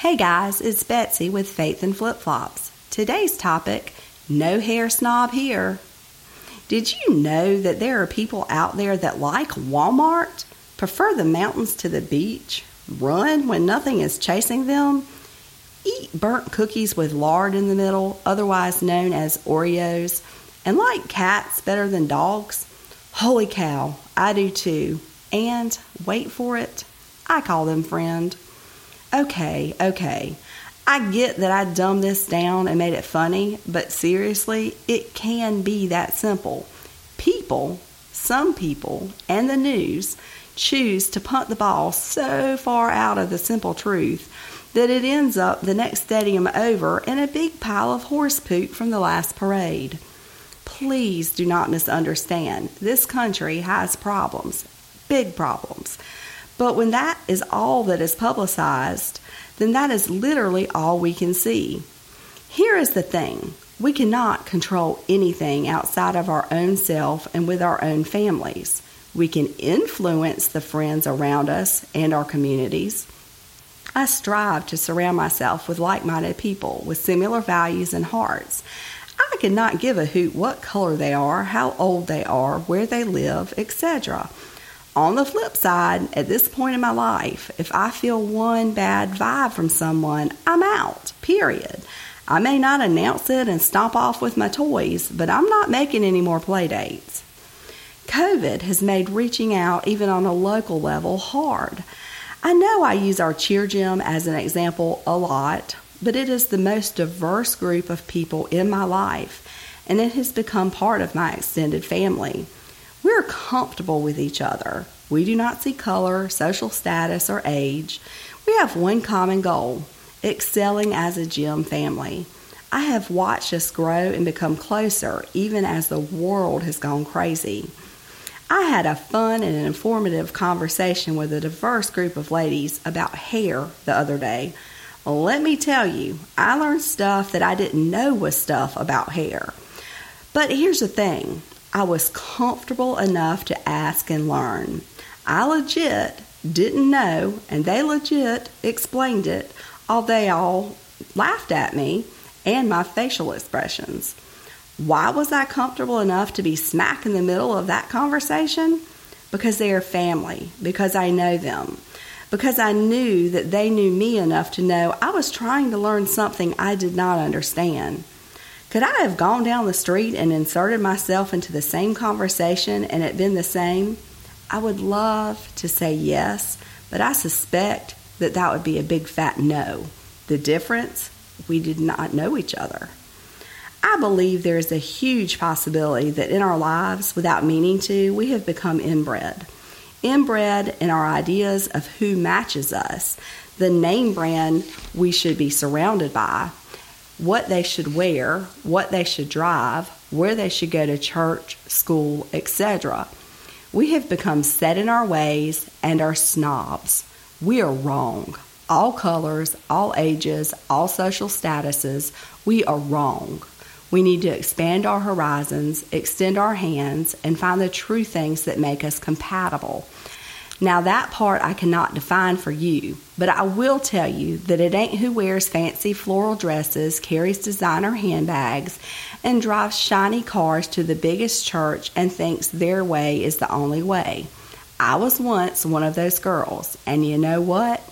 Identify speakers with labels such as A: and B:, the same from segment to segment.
A: Hey guys, it's Betsy with Faith and Flip Flops. Today's topic no hair snob here. Did you know that there are people out there that like Walmart, prefer the mountains to the beach, run when nothing is chasing them, eat burnt cookies with lard in the middle, otherwise known as Oreos, and like cats better than dogs? Holy cow, I do too. And wait for it, I call them friend. Okay, okay. I get that I dumbed this down and made it funny, but seriously, it can be that simple. People, some people, and the news choose to punt the ball so far out of the simple truth that it ends up the next stadium over in a big pile of horse poop from the last parade. Please do not misunderstand. This country has problems, big problems. But when that is all that is publicized, then that is literally all we can see. Here is the thing we cannot control anything outside of our own self and with our own families. We can influence the friends around us and our communities. I strive to surround myself with like minded people with similar values and hearts. I cannot give a hoot what color they are, how old they are, where they live, etc. On the flip side, at this point in my life, if I feel one bad vibe from someone, I'm out, period. I may not announce it and stomp off with my toys, but I'm not making any more play dates. COVID has made reaching out, even on a local level, hard. I know I use our cheer gym as an example a lot, but it is the most diverse group of people in my life, and it has become part of my extended family. We're comfortable with each other. We do not see color, social status, or age. We have one common goal excelling as a gym family. I have watched us grow and become closer even as the world has gone crazy. I had a fun and informative conversation with a diverse group of ladies about hair the other day. Let me tell you, I learned stuff that I didn't know was stuff about hair. But here's the thing I was comfortable enough to ask and learn. I legit didn't know, and they legit explained it, all they all laughed at me and my facial expressions. Why was I comfortable enough to be smack in the middle of that conversation? Because they are family, because I know them, because I knew that they knew me enough to know I was trying to learn something I did not understand. Could I have gone down the street and inserted myself into the same conversation and it been the same? I would love to say yes, but I suspect that that would be a big fat no. The difference? We did not know each other. I believe there is a huge possibility that in our lives, without meaning to, we have become inbred. Inbred in our ideas of who matches us, the name brand we should be surrounded by, what they should wear, what they should drive, where they should go to church, school, etc. We have become set in our ways and are snobs. We are wrong. All colors, all ages, all social statuses, we are wrong. We need to expand our horizons, extend our hands, and find the true things that make us compatible now, that part I cannot define for you, but I will tell you that it ain't who wears fancy floral dresses, carries designer handbags, and drives shiny cars to the biggest church and thinks their way is the only way. I was once one of those girls, and you know what?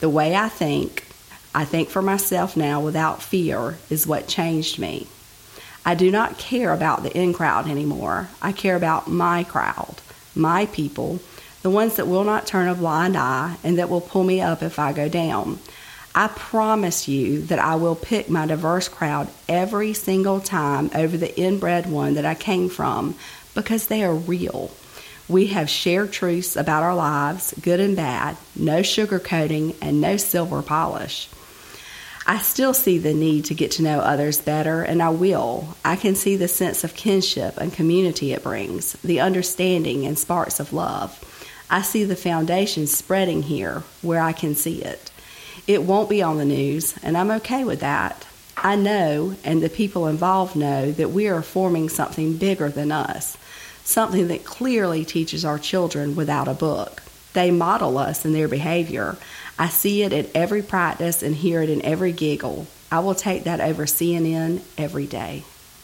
A: The way I think, I think for myself now without fear, is what changed me. I do not care about the in crowd anymore. I care about my crowd, my people the ones that will not turn a blind eye and that will pull me up if I go down. I promise you that I will pick my diverse crowd every single time over the inbred one that I came from because they are real. We have shared truths about our lives, good and bad, no sugarcoating and no silver polish. I still see the need to get to know others better, and I will. I can see the sense of kinship and community it brings, the understanding and sparks of love. I see the foundation spreading here where I can see it. It won't be on the news, and I'm okay with that. I know, and the people involved know, that we are forming something bigger than us, something that clearly teaches our children without a book. They model us in their behavior. I see it at every practice and hear it in every giggle. I will take that over CNN every day.